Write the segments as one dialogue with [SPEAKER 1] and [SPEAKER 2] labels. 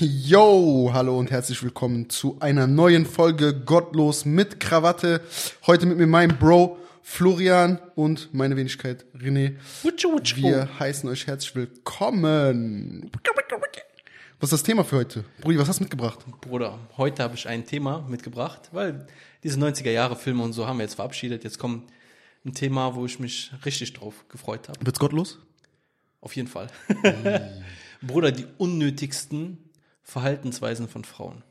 [SPEAKER 1] Yo, hallo und herzlich willkommen zu einer neuen Folge Gottlos mit Krawatte. Heute mit mir mein Bro Florian und meine Wenigkeit René. Wir heißen euch herzlich willkommen. Was ist das Thema für heute? Brudi, was hast du mitgebracht?
[SPEAKER 2] Bruder, heute habe ich ein Thema mitgebracht, weil diese 90er Jahre Filme und so haben wir jetzt verabschiedet. Jetzt kommt ein Thema, wo ich mich richtig drauf gefreut habe.
[SPEAKER 1] Wird's gottlos?
[SPEAKER 2] Auf jeden Fall. Bruder, die unnötigsten Verhaltensweisen von Frauen.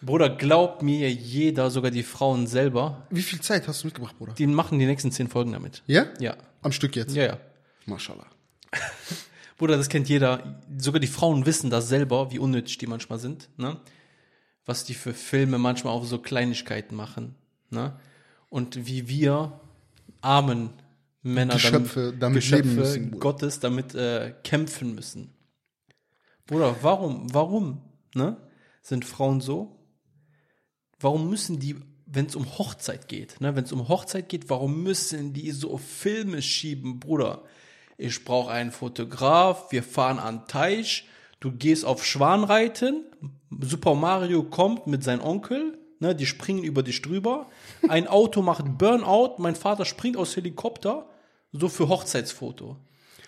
[SPEAKER 2] Bruder, glaubt mir jeder, sogar die Frauen selber,
[SPEAKER 1] Wie viel Zeit hast du mitgebracht, Bruder?
[SPEAKER 2] die machen die nächsten zehn Folgen damit.
[SPEAKER 1] Ja?
[SPEAKER 2] Ja.
[SPEAKER 1] Am Stück jetzt?
[SPEAKER 2] Ja, ja.
[SPEAKER 1] Mashallah.
[SPEAKER 2] Bruder, das kennt jeder. Sogar die Frauen wissen das selber, wie unnötig die manchmal sind. Ne? Was die für Filme manchmal auf so Kleinigkeiten machen. Ne? Und wie wir armen Männer
[SPEAKER 1] Geschöpfe damit
[SPEAKER 2] Geschöpfe
[SPEAKER 1] müssen, Bruder.
[SPEAKER 2] Gottes damit äh, kämpfen müssen. Bruder, warum, warum ne? sind Frauen so? Warum müssen die, wenn es um Hochzeit geht, ne? wenn es um Hochzeit geht, warum müssen die so Filme schieben, Bruder? Ich brauche einen Fotograf, wir fahren an Teich, du gehst auf Schwanreiten, Super Mario kommt mit seinem Onkel, ne? die springen über dich drüber, ein Auto macht Burnout, mein Vater springt aus Helikopter, so für Hochzeitsfoto.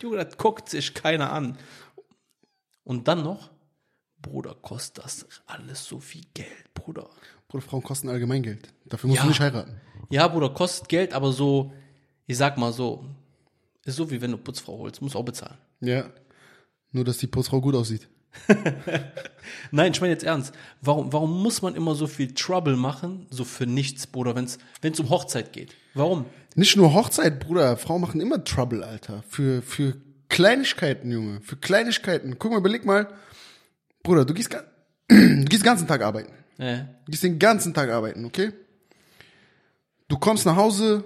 [SPEAKER 2] Junge, das guckt sich keiner an. Und dann noch, Bruder, kostet das alles so viel Geld, Bruder.
[SPEAKER 1] Bruder, Frauen kosten allgemein Geld. Dafür musst
[SPEAKER 2] Ja.
[SPEAKER 1] du nicht heiraten.
[SPEAKER 2] Ja, Bruder, kostet Geld, aber so, ich sag mal so, ist so wie wenn du Putzfrau holst, musst auch bezahlen.
[SPEAKER 1] Ja. Nur, dass die Putzfrau gut aussieht.
[SPEAKER 2] Nein, ich meine jetzt ernst. Warum, warum muss man immer so viel Trouble machen, so für nichts, Bruder, wenn es um Hochzeit geht? Warum?
[SPEAKER 1] Nicht nur Hochzeit, Bruder. Frauen machen immer Trouble, Alter. Für, für Kleinigkeiten, Junge. Für Kleinigkeiten. Guck mal, überleg mal. Bruder, du gehst, du gehst den ganzen Tag arbeiten.
[SPEAKER 2] Äh,
[SPEAKER 1] Du gehst den ganzen Tag arbeiten, okay? Du kommst nach Hause,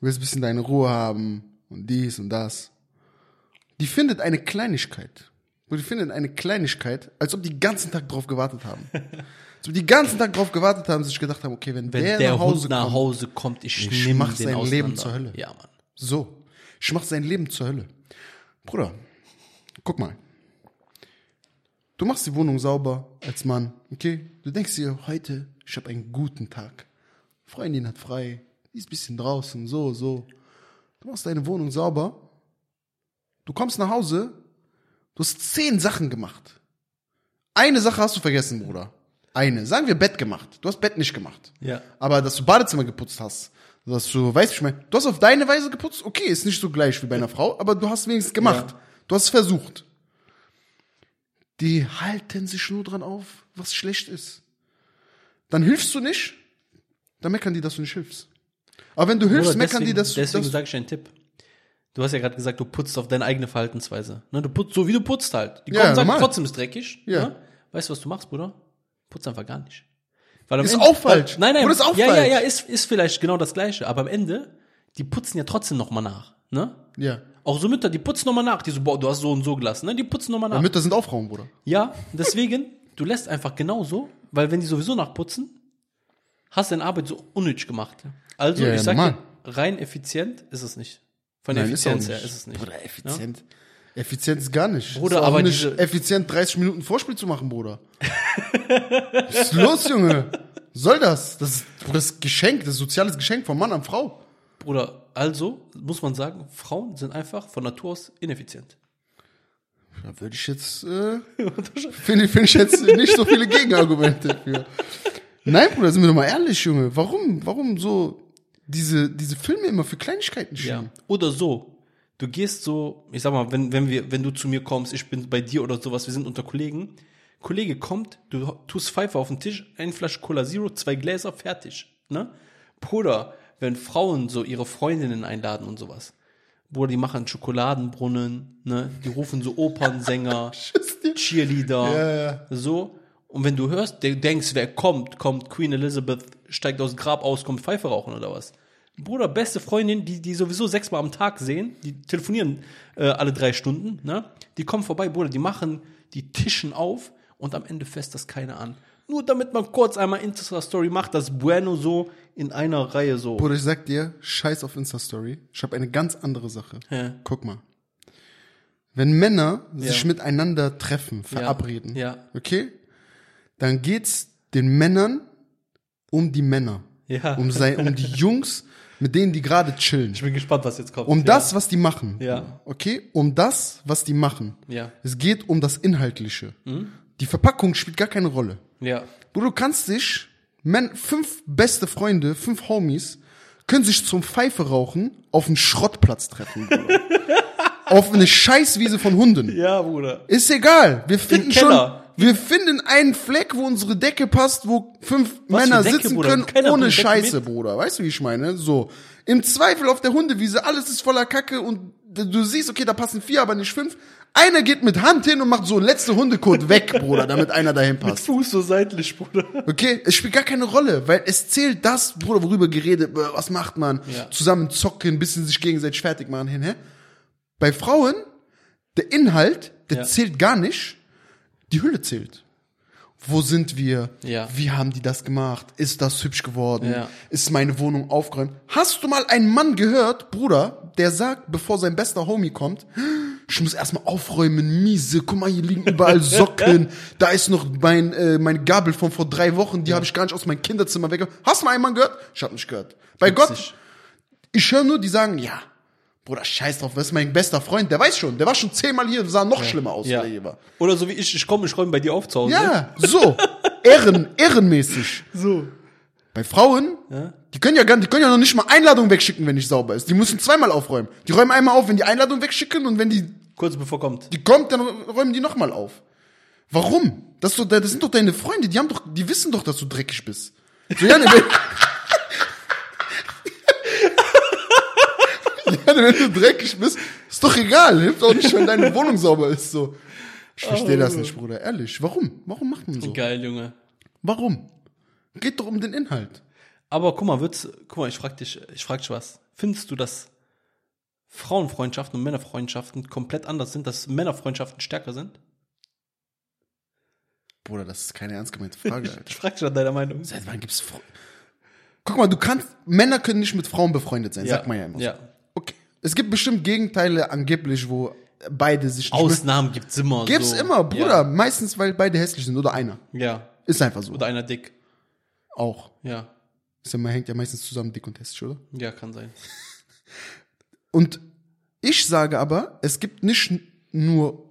[SPEAKER 1] willst ein bisschen deine Ruhe haben und dies und das. Die findet eine Kleinigkeit. Und die findet eine Kleinigkeit, als ob die den ganzen Tag drauf gewartet haben. als ob die ganzen Tag drauf gewartet haben, sich gedacht haben, okay, wenn,
[SPEAKER 2] wenn
[SPEAKER 1] der,
[SPEAKER 2] der,
[SPEAKER 1] nach Hause
[SPEAKER 2] Hund nach
[SPEAKER 1] kommt,
[SPEAKER 2] Hause kommt, ich,
[SPEAKER 1] Ich mach sein. Leben zur Hölle.
[SPEAKER 2] Ja, Mann.
[SPEAKER 1] So, ich mach sein Leben zur Hölle. Bruder, guck mal. Du machst die Wohnung sauber als Mann, okay? Du denkst dir, heute, ich habe einen guten Tag. Freundin hat frei, die ist ein bisschen draußen, so, so. Du machst deine Wohnung sauber. Du kommst nach Hause, du hast zehn Sachen gemacht. Eine Sache hast du vergessen, Bruder. Eine. Sagen wir Bett gemacht. Du hast Bett nicht gemacht.
[SPEAKER 2] Ja.
[SPEAKER 1] Aber dass du Badezimmer geputzt hast, dass du, weißt ich meine, du hast auf deine Weise geputzt, okay, ist nicht so gleich wie bei einer Frau, aber du hast wenigstens gemacht.
[SPEAKER 2] Ja.
[SPEAKER 1] Du hast es versucht. Die halten sich nur dran auf, was schlecht ist. Dann hilfst du nicht, dann meckern die, dass du nicht hilfst. Aber wenn du hilfst,
[SPEAKER 2] Bruder,
[SPEAKER 1] meckern die, dass du,
[SPEAKER 2] Deswegen sage ich einen Tipp. Du hast ja gerade gesagt, du putzt auf deine eigene Verhaltensweise. Ne, du putzt so, wie du putzt halt. Die
[SPEAKER 1] Ja,
[SPEAKER 2] kommen und sagen,
[SPEAKER 1] normal.
[SPEAKER 2] trotzdem ist dreckig.
[SPEAKER 1] Ja.
[SPEAKER 2] Ne? Weißt du, was du machst, Bruder? Putz einfach gar nicht. Weil am
[SPEAKER 1] Ist
[SPEAKER 2] Ende,
[SPEAKER 1] auch falsch.
[SPEAKER 2] Weil, nein, nein.
[SPEAKER 1] Bruder, ist auch
[SPEAKER 2] ja,
[SPEAKER 1] falsch.
[SPEAKER 2] ja, ja, ist, ist vielleicht genau das Gleiche. Aber am Ende, die putzen ja trotzdem nochmal nach. Ne?
[SPEAKER 1] ja.
[SPEAKER 2] Auch so Mütter, die putzen nochmal nach. Die so, boah, du hast so und so gelassen. Ne? Die putzen nochmal nach.
[SPEAKER 1] Mütter sind auch Frauen, Bruder.
[SPEAKER 2] Ja, deswegen, du lässt einfach genauso, weil wenn die sowieso nachputzen, hast deine Arbeit so unnötig gemacht. Also,
[SPEAKER 1] Ja, ja,
[SPEAKER 2] ich sag
[SPEAKER 1] normal.
[SPEAKER 2] dir, rein effizient ist es nicht. Von der
[SPEAKER 1] Nein, ist
[SPEAKER 2] Effizienz
[SPEAKER 1] nicht.
[SPEAKER 2] her ist es nicht.
[SPEAKER 1] Bruder, effizient. Effizient ist gar nicht.
[SPEAKER 2] Bruder, aber
[SPEAKER 1] nicht effizient 30 Minuten Vorspiel zu machen, Bruder. Was ist los, Junge? Soll das? Das ist das ist Geschenk, das ist soziales Geschenk von Mann an Frau.
[SPEAKER 2] Bruder, also muss man sagen, Frauen sind einfach von Natur aus ineffizient.
[SPEAKER 1] Da würde ich jetzt, äh, finde find ich jetzt nicht so viele Gegenargumente für. Nein, Bruder, sind wir doch mal ehrlich, Junge. Warum, warum so diese, diese Filme immer für Kleinigkeiten schieben?
[SPEAKER 2] Ja. Oder so. Du gehst so, ich sag mal, wenn, wenn wir, wenn du zu mir kommst, ich bin bei dir oder sowas, wir sind unter Kollegen. Kollege kommt, du tust Pfeife auf den Tisch, eine Flasche Cola Zero, zwei Gläser, fertig. Ne? Bruder, wenn Frauen so ihre Freundinnen einladen und sowas. Bruder, die machen Schokoladenbrunnen, ne? Die rufen so Opernsänger, Cheerleader,
[SPEAKER 1] Ja, ja.
[SPEAKER 2] so. Und wenn du hörst, du denkst, wer kommt, kommt Queen Elizabeth, steigt aus dem Grab aus, kommt Pfeife rauchen oder was? Bruder, beste Freundin, die, die sowieso sechsmal am Tag sehen, die telefonieren äh, alle drei Stunden, ne? Die kommen vorbei, Bruder, die machen die Tischen auf und am Ende fässt das keiner an. Nur damit man kurz einmal Insta-Story macht, das Bueno so in einer Reihe so.
[SPEAKER 1] Bruder, ich sag dir, scheiß auf Insta-Story. Ich habe eine ganz andere Sache.
[SPEAKER 2] Ja.
[SPEAKER 1] Guck mal. wenn Männer
[SPEAKER 2] Ja.
[SPEAKER 1] sich miteinander treffen, verabreden,
[SPEAKER 2] Ja.
[SPEAKER 1] okay, dann geht's den Männern um die Männer,
[SPEAKER 2] Ja.
[SPEAKER 1] um sein, um die Jungs, mit denen die gerade chillen,
[SPEAKER 2] Ich bin gespannt, was jetzt kommt.
[SPEAKER 1] um
[SPEAKER 2] ja.
[SPEAKER 1] das, was die machen,
[SPEAKER 2] Ja.
[SPEAKER 1] okay, um das, was die machen.
[SPEAKER 2] Ja.
[SPEAKER 1] Es geht um das Inhaltliche.
[SPEAKER 2] Mhm.
[SPEAKER 1] Die Verpackung spielt gar keine Rolle.
[SPEAKER 2] Ja.
[SPEAKER 1] Bruder, du kannst dich, Men fünf beste Freunde, fünf Homies, können sich zum Pfeife rauchen auf einen Schrottplatz treffen. Bruder. auf eine Scheißwiese von Hunden.
[SPEAKER 2] Ja, Bruder.
[SPEAKER 1] Ist egal. Wir finden schon,
[SPEAKER 2] Keller.
[SPEAKER 1] Wir finden einen Fleck, wo unsere Decke passt, wo fünf
[SPEAKER 2] Was
[SPEAKER 1] Männer
[SPEAKER 2] Decke,
[SPEAKER 1] sitzen
[SPEAKER 2] Bruder?
[SPEAKER 1] können,
[SPEAKER 2] Keiner
[SPEAKER 1] ohne
[SPEAKER 2] bringt Decke
[SPEAKER 1] Scheiße,
[SPEAKER 2] mit.
[SPEAKER 1] Bruder. Weißt du, wie ich meine? So. Im Zweifel auf der Hundewiese, alles ist voller Kacke und du siehst, okay, da passen vier, aber nicht fünf. Einer geht mit Hand hin und macht so letzte Hundekot weg, Bruder, damit einer dahin passt.
[SPEAKER 2] Fuß so seitlich, Bruder.
[SPEAKER 1] Okay, es spielt gar keine Rolle, weil es zählt das, Bruder, worüber geredet, wird, was macht man,
[SPEAKER 2] Ja.
[SPEAKER 1] zusammen zocken, bisschen sich gegenseitig fertig machen hin, hä? Bei Frauen, der Inhalt, der
[SPEAKER 2] Ja.
[SPEAKER 1] zählt gar nicht, die Hülle zählt. Wo sind wir?
[SPEAKER 2] Ja.
[SPEAKER 1] Wie haben die das gemacht? Ist das hübsch geworden?
[SPEAKER 2] Ja.
[SPEAKER 1] Ist meine Wohnung aufgeräumt? Hast du mal einen Mann gehört, Bruder, der sagt, bevor sein bester Homie kommt, ich muss erstmal aufräumen, miese, guck mal, hier liegen überall Socken, da ist noch mein, äh, meine Gabel von vor drei Wochen, die habe ich gar nicht aus meinem Kinderzimmer weg. Hast du mal einen Mann gehört? Ich hab nicht gehört. Bei Gott, ich höre nur, die sagen, ja, Bruder, scheiß drauf, was ist mein bester Freund? Der weiß schon, der war schon zehnmal hier, sah noch schlimmer aus,
[SPEAKER 2] Ja.
[SPEAKER 1] als er hier war.
[SPEAKER 2] Oder so wie ich, ich komme, ich räume bei dir auf zu Hause.
[SPEAKER 1] Ja, so, ehren, ehrenmäßig.
[SPEAKER 2] So.
[SPEAKER 1] Bei Frauen, die können ja gar, die können ja noch nicht mal Einladung wegschicken, wenn nicht sauber ist. Die müssen zweimal aufräumen. Die räumen einmal auf, wenn die Einladung wegschicken und wenn die,
[SPEAKER 2] Kurz bevor kommt.
[SPEAKER 1] die kommt, dann räumen die nochmal auf. Warum? Das, doch, das sind doch deine Freunde, die haben doch, die wissen doch, dass du dreckig bist. So, Janne, wenn, Janne, wenn du dreckig bist, ist doch egal. Hilft auch nicht, wenn deine Wohnung sauber ist, so. Ich verstehe das nicht, Bruder. Ehrlich. Warum? Warum macht man so?
[SPEAKER 2] Geil, Junge.
[SPEAKER 1] Warum? Geht doch um den Inhalt.
[SPEAKER 2] Aber guck mal, wird's, guck mal, ich frag dich, ich frag dich was. Findest du, dass Frauenfreundschaften und Männerfreundschaften komplett anders sind, dass Männerfreundschaften stärker sind?
[SPEAKER 1] Bruder, das ist keine ernst gemeinte Frage, Alter.
[SPEAKER 2] Ich frag dich nach deiner Meinung.
[SPEAKER 1] Seit wann gibt's Frauen? Guck mal, du kannst, Männer können nicht mit Frauen befreundet sein, sagt man ja immer. so.
[SPEAKER 2] Ja.
[SPEAKER 1] Es gibt bestimmt Gegenteile angeblich, wo beide sich nicht
[SPEAKER 2] Ausnahmen gibt's immer.
[SPEAKER 1] Gibt's
[SPEAKER 2] so.
[SPEAKER 1] immer, Bruder. Meistens, weil beide hässlich sind oder einer.
[SPEAKER 2] Ja. ja.
[SPEAKER 1] Ist einfach so.
[SPEAKER 2] Oder einer dick.
[SPEAKER 1] Auch.
[SPEAKER 2] Ja.
[SPEAKER 1] Ist ja, man hängt ja meistens zusammen dick und hässlich, oder?
[SPEAKER 2] Ja, kann sein.
[SPEAKER 1] Und ich sage aber, es gibt nicht nur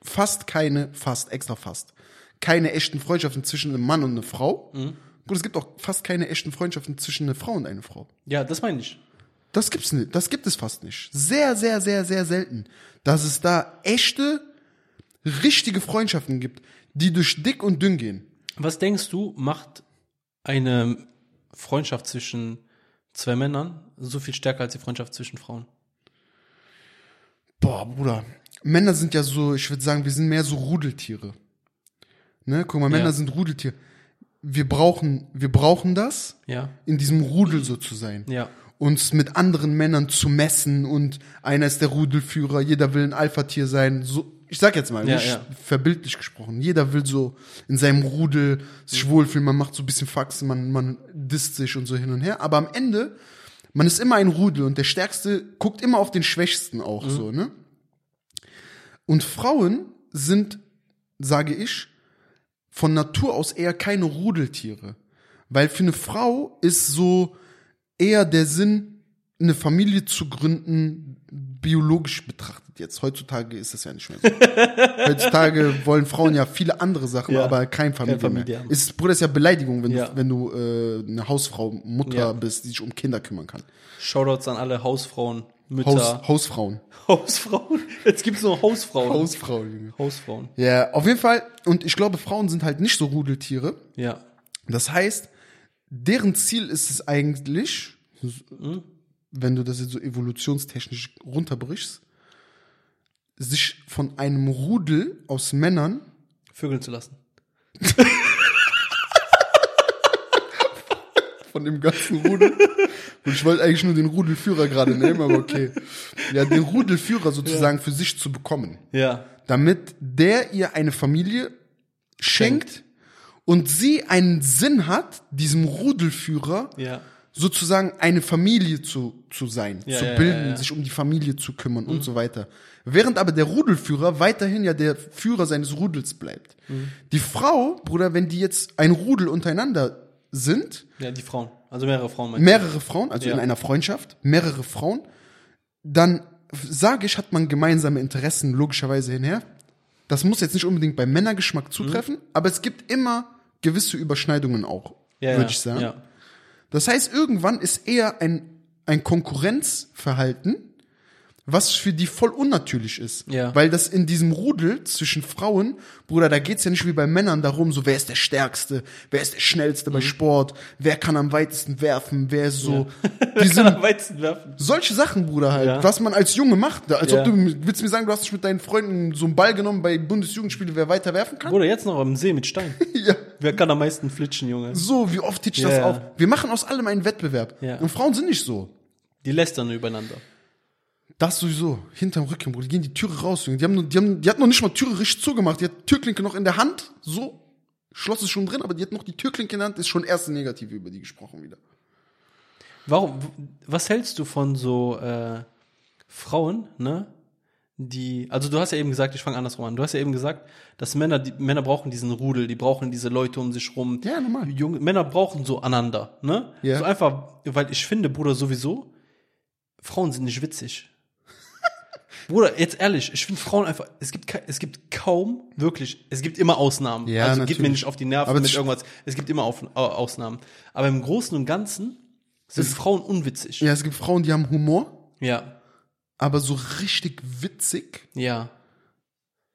[SPEAKER 1] fast keine, fast, extra fast, keine echten Freundschaften zwischen einem Mann und einer Frau.
[SPEAKER 2] Mhm.
[SPEAKER 1] Bruder, es gibt auch fast keine echten Freundschaften zwischen einer Frau und einer Frau.
[SPEAKER 2] Ja, das meine ich.
[SPEAKER 1] Das gibt's nicht. Das gibt es fast nicht. Sehr, sehr, sehr, sehr selten, dass es da echte, richtige Freundschaften gibt, die durch dick und dünn gehen.
[SPEAKER 2] Was denkst du, macht eine Freundschaft zwischen zwei Männern so viel stärker als die Freundschaft zwischen Frauen?
[SPEAKER 1] Boah, Bruder. Männer sind ja so, ich würde sagen, wir sind mehr so Rudeltiere. Ne? Guck mal, Männer
[SPEAKER 2] Ja.
[SPEAKER 1] sind Rudeltiere. Wir brauchen, wir brauchen das,
[SPEAKER 2] Ja.
[SPEAKER 1] in diesem Rudel so zu sein.
[SPEAKER 2] Ja.
[SPEAKER 1] Uns mit anderen Männern zu messen und einer ist der Rudelführer, jeder will ein Alpha-Tier sein. So, ich sag jetzt mal,
[SPEAKER 2] Ja, ja.
[SPEAKER 1] verbildlich gesprochen. Jeder will so in seinem Rudel sich wohlfühlen, man macht so ein bisschen Faxen, man, man disst sich und so hin und her. Aber am Ende, man ist immer ein Rudel und der Stärkste guckt immer auf den Schwächsten auch so, ne? Und Frauen sind, sage ich, von Natur aus eher keine Rudeltiere. Weil für eine Frau ist so eher der Sinn, eine Familie zu gründen, biologisch betrachtet jetzt. Heutzutage ist das ja nicht mehr so. Heutzutage wollen Frauen ja viele andere Sachen,
[SPEAKER 2] Ja.
[SPEAKER 1] aber kein Familie,
[SPEAKER 2] Familie
[SPEAKER 1] mehr.
[SPEAKER 2] haben.
[SPEAKER 1] Ist, Bruder, ist ja Beleidigung, wenn
[SPEAKER 2] Ja.
[SPEAKER 1] du, wenn du äh, eine Hausfrau, Mutter
[SPEAKER 2] Ja.
[SPEAKER 1] bist, die sich um Kinder kümmern kann.
[SPEAKER 2] Shoutouts an alle Hausfrauen, Mütter,
[SPEAKER 1] Haus, Hausfrauen.
[SPEAKER 2] Hausfrauen. Jetzt gibt's nur Hausfrauen.
[SPEAKER 1] Hausfrau, Junge.
[SPEAKER 2] Hausfrauen.
[SPEAKER 1] Ja, auf jeden Fall. Und ich glaube, Frauen sind halt nicht so Rudeltiere.
[SPEAKER 2] Ja.
[SPEAKER 1] Das heißt, deren Ziel ist es eigentlich, wenn du das jetzt so evolutionstechnisch runterbrichst, sich von einem Rudel aus Männern
[SPEAKER 2] Vögeln zu lassen.
[SPEAKER 1] von dem ganzen Rudel. Und ich wollte eigentlich nur den Rudelführer gerade nehmen, aber okay. Ja, den Rudelführer sozusagen für sich zu bekommen.
[SPEAKER 2] Ja.
[SPEAKER 1] Damit der ihr eine Familie schenkt und sie einen Sinn hat, diesem Rudelführer
[SPEAKER 2] Ja.
[SPEAKER 1] sozusagen eine Familie zu, zu sein,
[SPEAKER 2] Ja,
[SPEAKER 1] zu
[SPEAKER 2] ja,
[SPEAKER 1] bilden,
[SPEAKER 2] Mhm.
[SPEAKER 1] sich um die Familie zu kümmern und so weiter. Während aber der Rudelführer weiterhin ja der Führer seines Rudels bleibt.
[SPEAKER 2] Mhm.
[SPEAKER 1] Die Frau, Bruder, wenn die jetzt ein Rudel untereinander sind,
[SPEAKER 2] Ja, die Frauen. Also mehrere Frauen.
[SPEAKER 1] mehrere Frauen, also in einer Freundschaft, mehrere Frauen, dann sage ich, hat man gemeinsame Interessen logischerweise hinher. Das muss jetzt nicht unbedingt beim Männergeschmack zutreffen, aber es gibt immer gewisse Überschneidungen auch,
[SPEAKER 2] ja,
[SPEAKER 1] würde ich sagen.
[SPEAKER 2] Ja.
[SPEAKER 1] Das heißt, irgendwann ist eher ein, ein Konkurrenzverhalten, was für die voll unnatürlich ist.
[SPEAKER 2] Ja.
[SPEAKER 1] Weil das in diesem Rudel zwischen Frauen, Bruder, da geht's ja nicht wie bei Männern darum, so wer ist der Stärkste, wer ist der Schnellste
[SPEAKER 2] Mhm.
[SPEAKER 1] bei Sport, wer kann am weitesten werfen, wer ist so. Die
[SPEAKER 2] Kann am Weizen werfen.
[SPEAKER 1] solche Sachen, Bruder, halt,
[SPEAKER 2] Ja.
[SPEAKER 1] was man als Junge macht. Als
[SPEAKER 2] Ja.
[SPEAKER 1] ob du willst mir sagen, du hast dich mit deinen Freunden so einen Ball genommen bei Bundesjugendspielen, wer weiter werfen kann?
[SPEAKER 2] Oder jetzt noch am See mit Stein.
[SPEAKER 1] ja.
[SPEAKER 2] Wer kann am meisten flitschen, Junge?
[SPEAKER 1] So, wie oft hitcht
[SPEAKER 2] Ja,
[SPEAKER 1] das
[SPEAKER 2] ja.
[SPEAKER 1] auf? Wir machen aus allem einen Wettbewerb.
[SPEAKER 2] Ja.
[SPEAKER 1] Und Frauen sind nicht so.
[SPEAKER 2] Die lästern übereinander.
[SPEAKER 1] Das sowieso. Hinterm Rücken, Bruder. Die gehen die Türe raus, Junge. Die haben, die haben, die hat noch nicht mal Türe richtig zugemacht. Die hat Türklinke noch in der Hand. So. Schloss ist schon drin, aber die hat noch die Türklinke in der Hand. Ist schon erste Negative über die gesprochen wieder.
[SPEAKER 2] Warum, was hältst du von so äh, Frauen, ne? Die, also du hast ja eben gesagt, ich fange andersrum an. Du hast ja eben gesagt, dass Männer, die Männer brauchen diesen Rudel, die brauchen diese Leute um sich rum.
[SPEAKER 1] Ja, normal.
[SPEAKER 2] Junge, Männer brauchen so aneinander, ne?
[SPEAKER 1] Ja.
[SPEAKER 2] So einfach, weil ich finde, Bruder, sowieso, Frauen sind nicht witzig. Bruder, jetzt ehrlich, ich finde Frauen einfach, es gibt, es gibt kaum, wirklich, es gibt immer Ausnahmen.
[SPEAKER 1] Ja,
[SPEAKER 2] also geht mir
[SPEAKER 1] natürlich.
[SPEAKER 2] nicht auf die Nerven
[SPEAKER 1] Aber
[SPEAKER 2] mit
[SPEAKER 1] das-
[SPEAKER 2] irgendwas. Es gibt immer auf, Au- Ausnahmen. Aber im Großen und Ganzen sind Frauen unwitzig.
[SPEAKER 1] Ja, es gibt Frauen, die haben Humor,
[SPEAKER 2] Ja,
[SPEAKER 1] aber so richtig witzig
[SPEAKER 2] ja.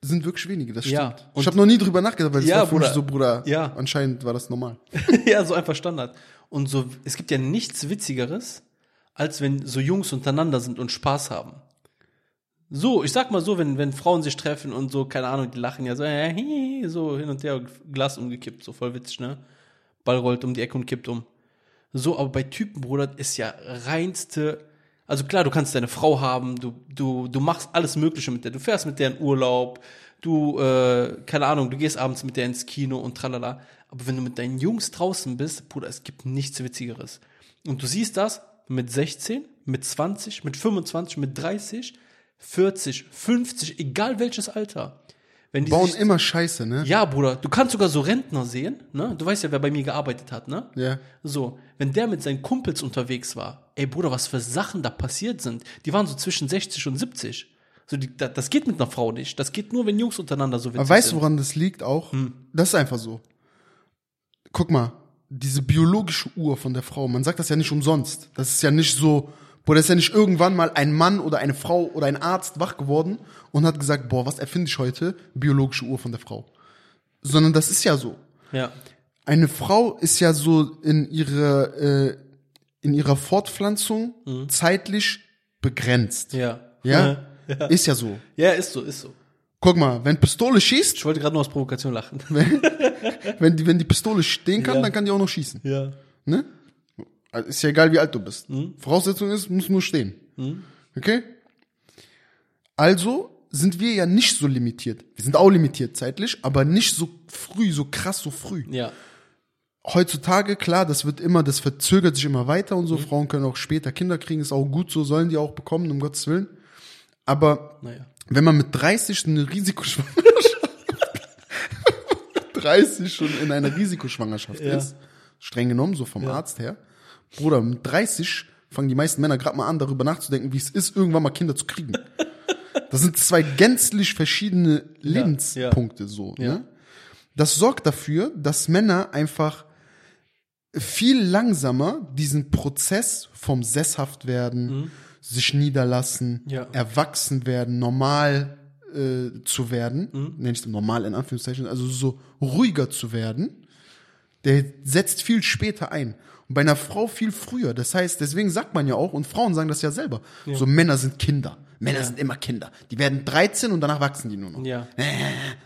[SPEAKER 1] sind wirklich wenige. Das
[SPEAKER 2] Ja.
[SPEAKER 1] stimmt.
[SPEAKER 2] Und-
[SPEAKER 1] ich habe noch nie drüber nachgedacht, weil es
[SPEAKER 2] Ja,
[SPEAKER 1] war für mich so, Bruder,
[SPEAKER 2] Ja.
[SPEAKER 1] anscheinend war das normal.
[SPEAKER 2] ja, so einfach Standard. Und so, es gibt ja nichts Witzigeres, als wenn so Jungs untereinander sind und Spaß haben. So, ich sag mal so, wenn, wenn Frauen sich treffen und so, keine Ahnung, die lachen ja so, äh, hi, so hin und her, Glas umgekippt, so voll witzig, ne? Ball rollt um die Ecke und kippt um. So, aber bei Typen, Bruder, ist ja reinste, also klar, du kannst deine Frau haben, du, du, du machst alles Mögliche mit der, du fährst mit der in Urlaub, du, äh, keine Ahnung, du gehst abends mit der ins Kino und tralala. Aber wenn du mit deinen Jungs draußen bist, Bruder, es gibt nichts Witzigeres. Und du siehst das mit 16, mit 20, mit 25, mit 30, 40, 50, egal welches Alter. Wenn die
[SPEAKER 1] Bauen
[SPEAKER 2] sich,
[SPEAKER 1] immer Scheiße, ne?
[SPEAKER 2] ja, Bruder, du kannst sogar so Rentner sehen, ne? Du weißt ja, wer bei mir gearbeitet hat, ne?
[SPEAKER 1] Ja.
[SPEAKER 2] So, wenn der mit seinen Kumpels unterwegs war, ey Bruder, was für Sachen da passiert sind. Die waren so zwischen 60 und 70. So, die, da, das geht mit einer Frau nicht. Das geht nur, wenn Jungs untereinander so witzig
[SPEAKER 1] Aber weißt du, woran das liegt auch?
[SPEAKER 2] Hm.
[SPEAKER 1] Das ist einfach so. Guck mal, diese biologische Uhr von der Frau, man sagt das ja nicht umsonst. Das ist ja nicht so, boah, das ist ja nicht irgendwann mal ein Mann oder eine Frau oder ein Arzt wach geworden und hat gesagt, boah, was erfinde ich heute? Biologische Uhr von der Frau. Sondern das ist ja so.
[SPEAKER 2] Ja,
[SPEAKER 1] Eine Frau ist ja so in ihrer, äh, in ihrer Fortpflanzung zeitlich begrenzt.
[SPEAKER 2] Mhm. ja.
[SPEAKER 1] Ja?
[SPEAKER 2] Ja,
[SPEAKER 1] Ist ja so.
[SPEAKER 2] ja ist so, ist so.
[SPEAKER 1] Guck mal, wenn Pistole schießt,
[SPEAKER 2] Ich wollte gerade nur aus Provokation lachen.
[SPEAKER 1] wenn die, wenn die Pistole stehen kann,
[SPEAKER 2] Ja.
[SPEAKER 1] dann kann die auch noch schießen.
[SPEAKER 2] Ja.
[SPEAKER 1] Ne? Also Ist ja egal, wie alt du bist.
[SPEAKER 2] Mhm.
[SPEAKER 1] Voraussetzung ist, muss nur stehen. Okay? Also sind wir ja nicht so limitiert. Wir sind auch limitiert zeitlich, aber nicht so früh, so krass so früh.
[SPEAKER 2] Ja.
[SPEAKER 1] Heutzutage, klar, das wird immer, das verzögert sich immer weiter und so.
[SPEAKER 2] Mhm.
[SPEAKER 1] Frauen können auch später Kinder kriegen, ist auch gut so, sollen die auch bekommen, um Gottes Willen. Aber
[SPEAKER 2] Naja.
[SPEAKER 1] wenn man mit 30 eine Risikoschwangerschaft, 30 schon in einer Risikoschwangerschaft
[SPEAKER 2] Ja.
[SPEAKER 1] ist, streng genommen, so vom Arzt her, Bruder, mit 30 fangen die meisten Männer gerade mal an, darüber nachzudenken, wie es ist, irgendwann mal Kinder zu kriegen. Das sind zwei gänzlich verschiedene Lebenspunkte so.
[SPEAKER 2] Ja.
[SPEAKER 1] Ne? Das sorgt dafür, dass Männer einfach viel langsamer diesen Prozess vom sesshaft werden, sich niederlassen,
[SPEAKER 2] Mhm. Ja.
[SPEAKER 1] erwachsen werden, normal äh, zu werden,
[SPEAKER 2] Mhm.
[SPEAKER 1] nenne ich es normal in Anführungszeichen, also so ruhiger zu werden, der setzt viel später ein. Und bei einer Frau viel früher. Das heißt, deswegen sagt man ja auch, und Frauen sagen das ja selber, so Männer sind Kinder. Männer sind immer Kinder. Die werden 13 und danach wachsen die nur noch.
[SPEAKER 2] Ja.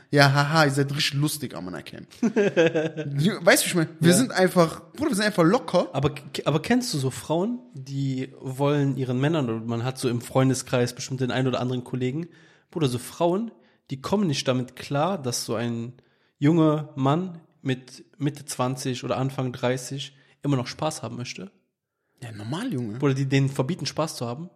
[SPEAKER 1] Ja, haha, ihr seid richtig lustig am Anerkennen. weißt du, ich meine, wir sind einfach, Bruder, wir sind einfach locker.
[SPEAKER 2] Aber, aber kennst du so Frauen, die wollen ihren Männern, oder man hat so im Freundeskreis bestimmt den einen oder anderen Kollegen, Bruder, so Frauen, die kommen nicht damit klar, dass so ein junger Mann mit Mitte 20 oder Anfang 30 immer noch Spaß haben möchte.
[SPEAKER 1] Ja, normal, Junge.
[SPEAKER 2] Oder die denen verbieten, Spaß zu haben?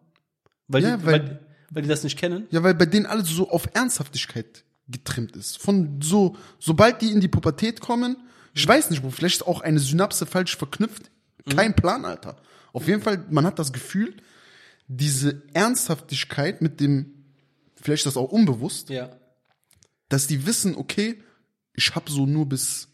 [SPEAKER 2] Weil,
[SPEAKER 1] Ja,
[SPEAKER 2] die,
[SPEAKER 1] weil-
[SPEAKER 2] weil, weil die das nicht kennen?
[SPEAKER 1] Ja, weil bei denen alles so auf Ernsthaftigkeit getrimmt ist. Von so, sobald die in die Pubertät kommen, ich weiß nicht, wo vielleicht ist auch eine Synapse falsch verknüpft. Kein Plan, Alter. Auf jeden Fall, man hat das Gefühl, diese Ernsthaftigkeit mit dem, vielleicht ist das auch unbewusst,
[SPEAKER 2] Ja.
[SPEAKER 1] dass die wissen, okay, ich habe so nur bis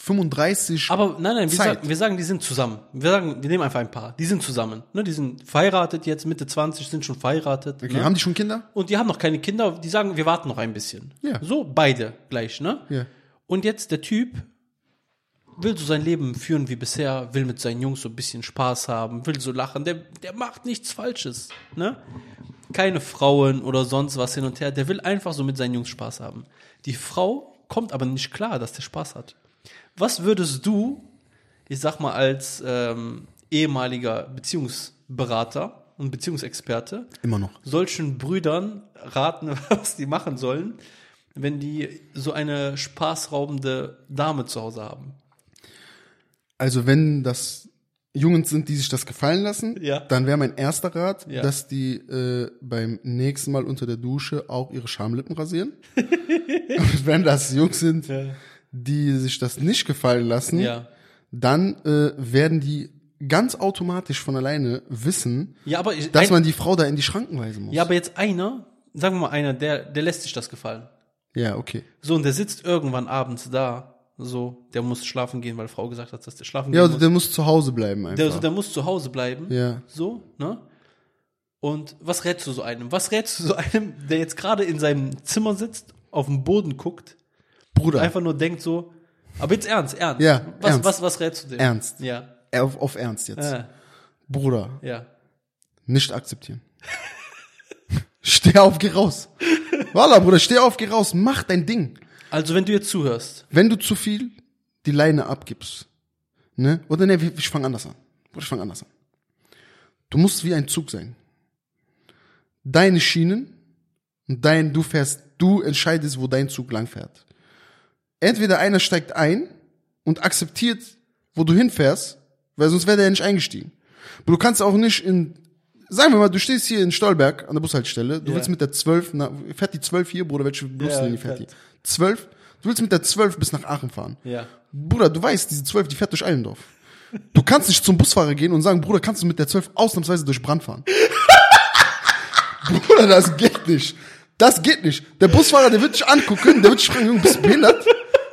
[SPEAKER 1] 35.
[SPEAKER 2] Aber nein, nein, wir sagen, wir sagen, die sind zusammen. Wir sagen, wir nehmen einfach ein Paar. Die sind zusammen. Ne, die sind verheiratet jetzt, Mitte 20, sind schon verheiratet.
[SPEAKER 1] okay,
[SPEAKER 2] ne?
[SPEAKER 1] haben die schon Kinder?
[SPEAKER 2] Und die haben noch keine Kinder, die sagen, wir warten noch ein bisschen.
[SPEAKER 1] Ja.
[SPEAKER 2] So, beide gleich, ne?
[SPEAKER 1] Ja.
[SPEAKER 2] Und jetzt der Typ will so sein Leben führen wie bisher, will mit seinen Jungs so ein bisschen Spaß haben, will so lachen, der, der macht nichts Falsches, ne? Keine Frauen oder sonst was hin und her, der will einfach so mit seinen Jungs Spaß haben. Die Frau kommt aber nicht klar, dass der Spaß hat. Was würdest du, ich sag mal als ähm, ehemaliger Beziehungsberater und Beziehungsexperte,
[SPEAKER 1] Immer noch.
[SPEAKER 2] solchen Brüdern raten, was die machen sollen, wenn die so eine spaßraubende Dame zu Hause haben.
[SPEAKER 1] Also wenn das Jungen sind, die sich das gefallen lassen,
[SPEAKER 2] Ja.
[SPEAKER 1] dann wäre mein erster Rat,
[SPEAKER 2] Ja.
[SPEAKER 1] dass die äh, beim nächsten Mal unter der Dusche auch ihre Schamlippen rasieren. Und wenn das Jungs sind, die sich das nicht gefallen lassen,
[SPEAKER 2] Ja.
[SPEAKER 1] dann äh, werden die ganz automatisch von alleine wissen,
[SPEAKER 2] Ja, aber ich,
[SPEAKER 1] dass
[SPEAKER 2] ein,
[SPEAKER 1] man die Frau da in die Schranken weisen muss.
[SPEAKER 2] ja, aber jetzt einer, sagen wir mal einer, der, der lässt sich das gefallen.
[SPEAKER 1] ja okay.
[SPEAKER 2] So, und der sitzt irgendwann abends da, so, der muss schlafen gehen, weil Frau gesagt hat, dass der schlafen
[SPEAKER 1] Ja,
[SPEAKER 2] gehen
[SPEAKER 1] also
[SPEAKER 2] muss.
[SPEAKER 1] der muss zu Hause bleiben einfach.
[SPEAKER 2] Der, also der muss zu Hause bleiben.
[SPEAKER 1] ja.
[SPEAKER 2] So, ne? Und was rätst du so einem? Was rätst du so einem, der jetzt gerade in seinem Zimmer sitzt, auf den Boden guckt,
[SPEAKER 1] Bruder,
[SPEAKER 2] einfach nur denkt so, aber jetzt ernst, ernst.
[SPEAKER 1] Ja,
[SPEAKER 2] was,
[SPEAKER 1] ernst.
[SPEAKER 2] was, was rätst du dem?
[SPEAKER 1] Ernst.
[SPEAKER 2] Ja.
[SPEAKER 1] auf, auf Ernst jetzt.
[SPEAKER 2] Äh,
[SPEAKER 1] Bruder,
[SPEAKER 2] ja.
[SPEAKER 1] nicht akzeptieren. steh auf, geh raus. Walla, Bruder, steh auf, geh raus, mach dein Ding.
[SPEAKER 2] Also, wenn du jetzt zuhörst,
[SPEAKER 1] Wenn du zu viel die Leine abgibst, ne? Oder ne, ich fang anders an. Bruder, ich fang anders an. Du musst wie ein Zug sein. Deine Schienen und dein, du fährst, du entscheidest, wo dein Zug lang fährt. Entweder einer steigt ein und akzeptiert, wo du hinfährst, weil sonst wäre der ja nicht eingestiegen. Aber du kannst auch nicht in, sagen wir mal, du stehst hier in Stolberg an der Bushaltestelle, du
[SPEAKER 2] Ja.
[SPEAKER 1] willst mit der 12, na, fährt die 12 hier, Bruder, welche Buslinie
[SPEAKER 2] Ja,
[SPEAKER 1] fährt die?
[SPEAKER 2] fährt.
[SPEAKER 1] 12? Du willst mit der 12 bis nach Aachen fahren.
[SPEAKER 2] ja.
[SPEAKER 1] Bruder, du weißt, diese 12, die fährt durch Allendorf. Du kannst nicht zum Busfahrer gehen und sagen, Bruder, kannst du mit der 12 ausnahmsweise durch Brand fahren? Bruder, das geht nicht. Das geht nicht. Der Busfahrer, der wird dich angucken, der wird dich fragen, Junge, bist du behindert?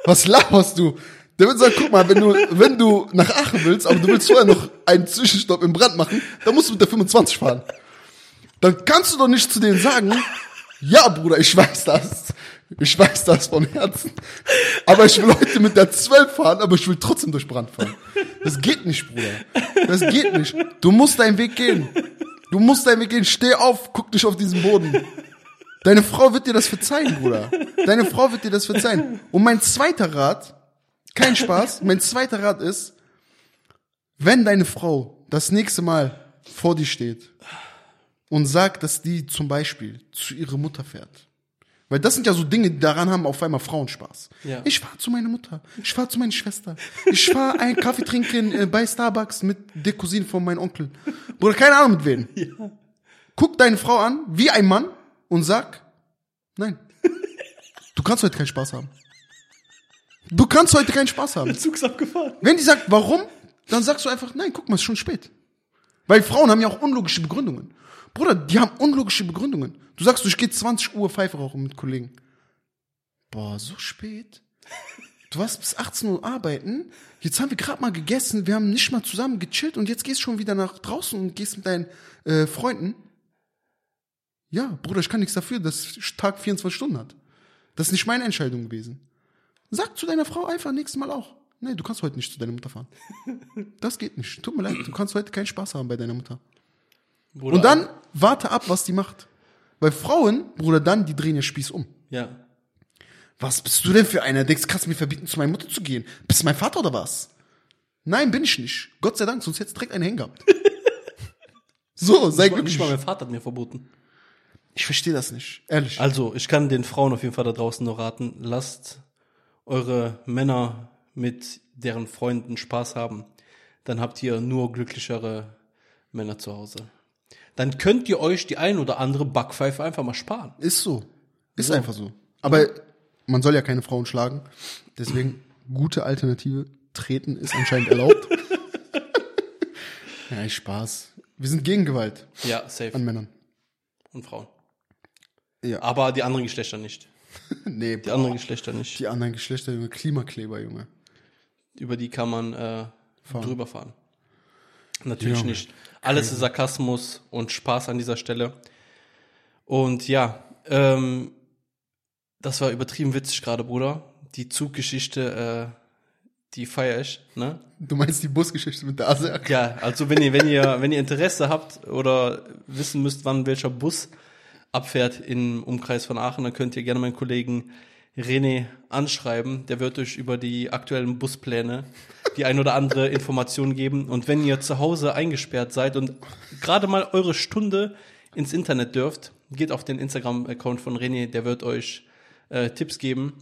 [SPEAKER 1] Was laberst du? Der wird sagen, guck mal, wenn du, wenn du nach Aachen willst, aber du willst vorher noch einen Zwischenstopp im Brand machen, dann musst du mit der 25 fahren. Dann kannst du doch nicht zu denen sagen, ja, Bruder, ich weiß das. Ich weiß das von Herzen. Aber ich will heute mit der 12 fahren, aber ich will trotzdem durch Brand fahren. Das geht nicht, Bruder. Das geht nicht. Du musst deinen Weg gehen. Du musst deinen Weg gehen. Steh auf, guck dich auf diesen Boden. Deine Frau wird dir das verzeihen, Bruder. Deine Frau wird dir das verzeihen. Und mein zweiter Rat, kein Spaß, mein zweiter Rat ist, wenn deine Frau das nächste Mal vor dir steht und sagt, dass die zum Beispiel zu ihrer Mutter fährt. Weil das sind ja so Dinge, die daran haben auf einmal Frauen Spaß.
[SPEAKER 2] Ja.
[SPEAKER 1] Ich fahre zu meiner Mutter, ich fahre zu meiner Schwester, ich fahre einen Kaffee trinken äh, bei Starbucks mit der Cousine von meinem Onkel. Bruder, keine Ahnung mit wem. Guck deine Frau an, wie ein Mann, und sag, nein, du kannst heute keinen Spaß haben. Du kannst heute keinen Spaß haben.
[SPEAKER 2] Zug ist abgefahren.
[SPEAKER 1] Wenn die sagt, warum, dann sagst du einfach, nein, guck mal, es ist schon spät. Weil Frauen haben ja auch unlogische Begründungen. Bruder, die haben unlogische Begründungen. Du sagst, du, ich gehe 20 Uhr Pfeife rauchen mit Kollegen. Boah, so spät? Du warst bis 18 Uhr arbeiten, jetzt haben wir gerade mal gegessen, wir haben nicht mal zusammen gechillt und jetzt gehst du schon wieder nach draußen und gehst mit deinen äh, Freunden. Ja, Bruder, ich kann nichts dafür, dass Tag 24 Stunden hat. Das ist nicht meine Entscheidung gewesen. Sag zu deiner Frau einfach nächstes Mal auch. Nee, du kannst heute nicht zu deiner Mutter fahren. Das geht nicht. Tut mir leid, du kannst heute keinen Spaß haben bei deiner Mutter.
[SPEAKER 2] Bruder,
[SPEAKER 1] Und dann warte ab, was die macht. Weil Frauen, Bruder, dann, die drehen ihr Spieß um.
[SPEAKER 2] Ja.
[SPEAKER 1] Was bist du denn für einer? Denkst, kannst du mir verbieten, zu meiner Mutter zu gehen? Bist du mein Vater oder was? Nein, bin ich nicht. Gott sei Dank, sonst hättest du direkt einen Hängen gehabt. so, sei
[SPEAKER 2] Nicht
[SPEAKER 1] glücklich.
[SPEAKER 2] mal mein Vater hat mir verboten.
[SPEAKER 1] Ich verstehe das nicht. Ehrlich.
[SPEAKER 2] Also, ich kann den Frauen auf jeden Fall da draußen nur raten, lasst eure Männer mit deren Freunden Spaß haben. dann habt ihr nur glücklichere Männer zu Hause. Dann könnt ihr euch die ein oder andere Backpfeife einfach mal sparen.
[SPEAKER 1] Ist so. Ist
[SPEAKER 2] So.
[SPEAKER 1] einfach so. Aber man soll ja keine Frauen schlagen. Deswegen gute Alternative. Treten ist anscheinend erlaubt. ja, Spaß. Wir sind gegen Gewalt
[SPEAKER 2] Ja, safe.
[SPEAKER 1] an Männern.
[SPEAKER 2] Und Frauen.
[SPEAKER 1] Ja.
[SPEAKER 2] Aber die anderen Geschlechter nicht.
[SPEAKER 1] Nee,
[SPEAKER 2] Die anderen Geschlechter nicht.
[SPEAKER 1] die anderen Geschlechter, Junge. Klimakleber, Junge.
[SPEAKER 2] Über die kann man äh, drüber fahren. Natürlich
[SPEAKER 1] Junge.
[SPEAKER 2] nicht. Alles ist Sarkasmus und Spaß an dieser Stelle. Und ja, ähm, das war übertrieben witzig gerade, Bruder. Die Zuggeschichte, äh, die feier ich, ne?
[SPEAKER 1] Du meinst die Busgeschichte mit der Asak?
[SPEAKER 2] Ja, also wenn ihr, wenn ihr, wenn ihr Interesse habt oder wissen müsst, wann welcher Bus abfährt im Umkreis von Aachen, dann könnt ihr gerne meinen Kollegen René anschreiben. Der wird euch über die aktuellen Buspläne die ein oder andere Information geben. Und wenn ihr zu Hause eingesperrt seid und gerade mal eure Stunde ins Internet dürft, geht auf den Instagram-Account von René, der wird euch äh, Tipps geben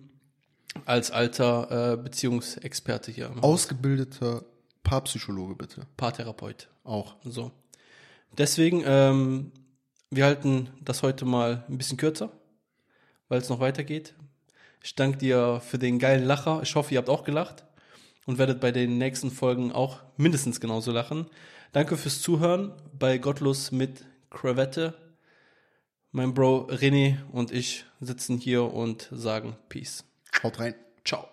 [SPEAKER 2] als alter äh, Beziehungsexperte hier,
[SPEAKER 1] Ausgebildeter Paarpsychologe, bitte.
[SPEAKER 2] Paartherapeut.
[SPEAKER 1] Auch.
[SPEAKER 2] So. Deswegen, ähm, wir halten das heute mal ein bisschen kürzer, weil es noch weitergeht. Ich danke dir für den geilen Lacher. Ich hoffe, ihr habt auch gelacht und werdet bei den nächsten Folgen auch mindestens genauso lachen. Danke fürs Zuhören bei Gottlos mit Krawette. Mein Bro René und ich sitzen hier und sagen Peace.
[SPEAKER 1] Haut rein.
[SPEAKER 2] Ciao.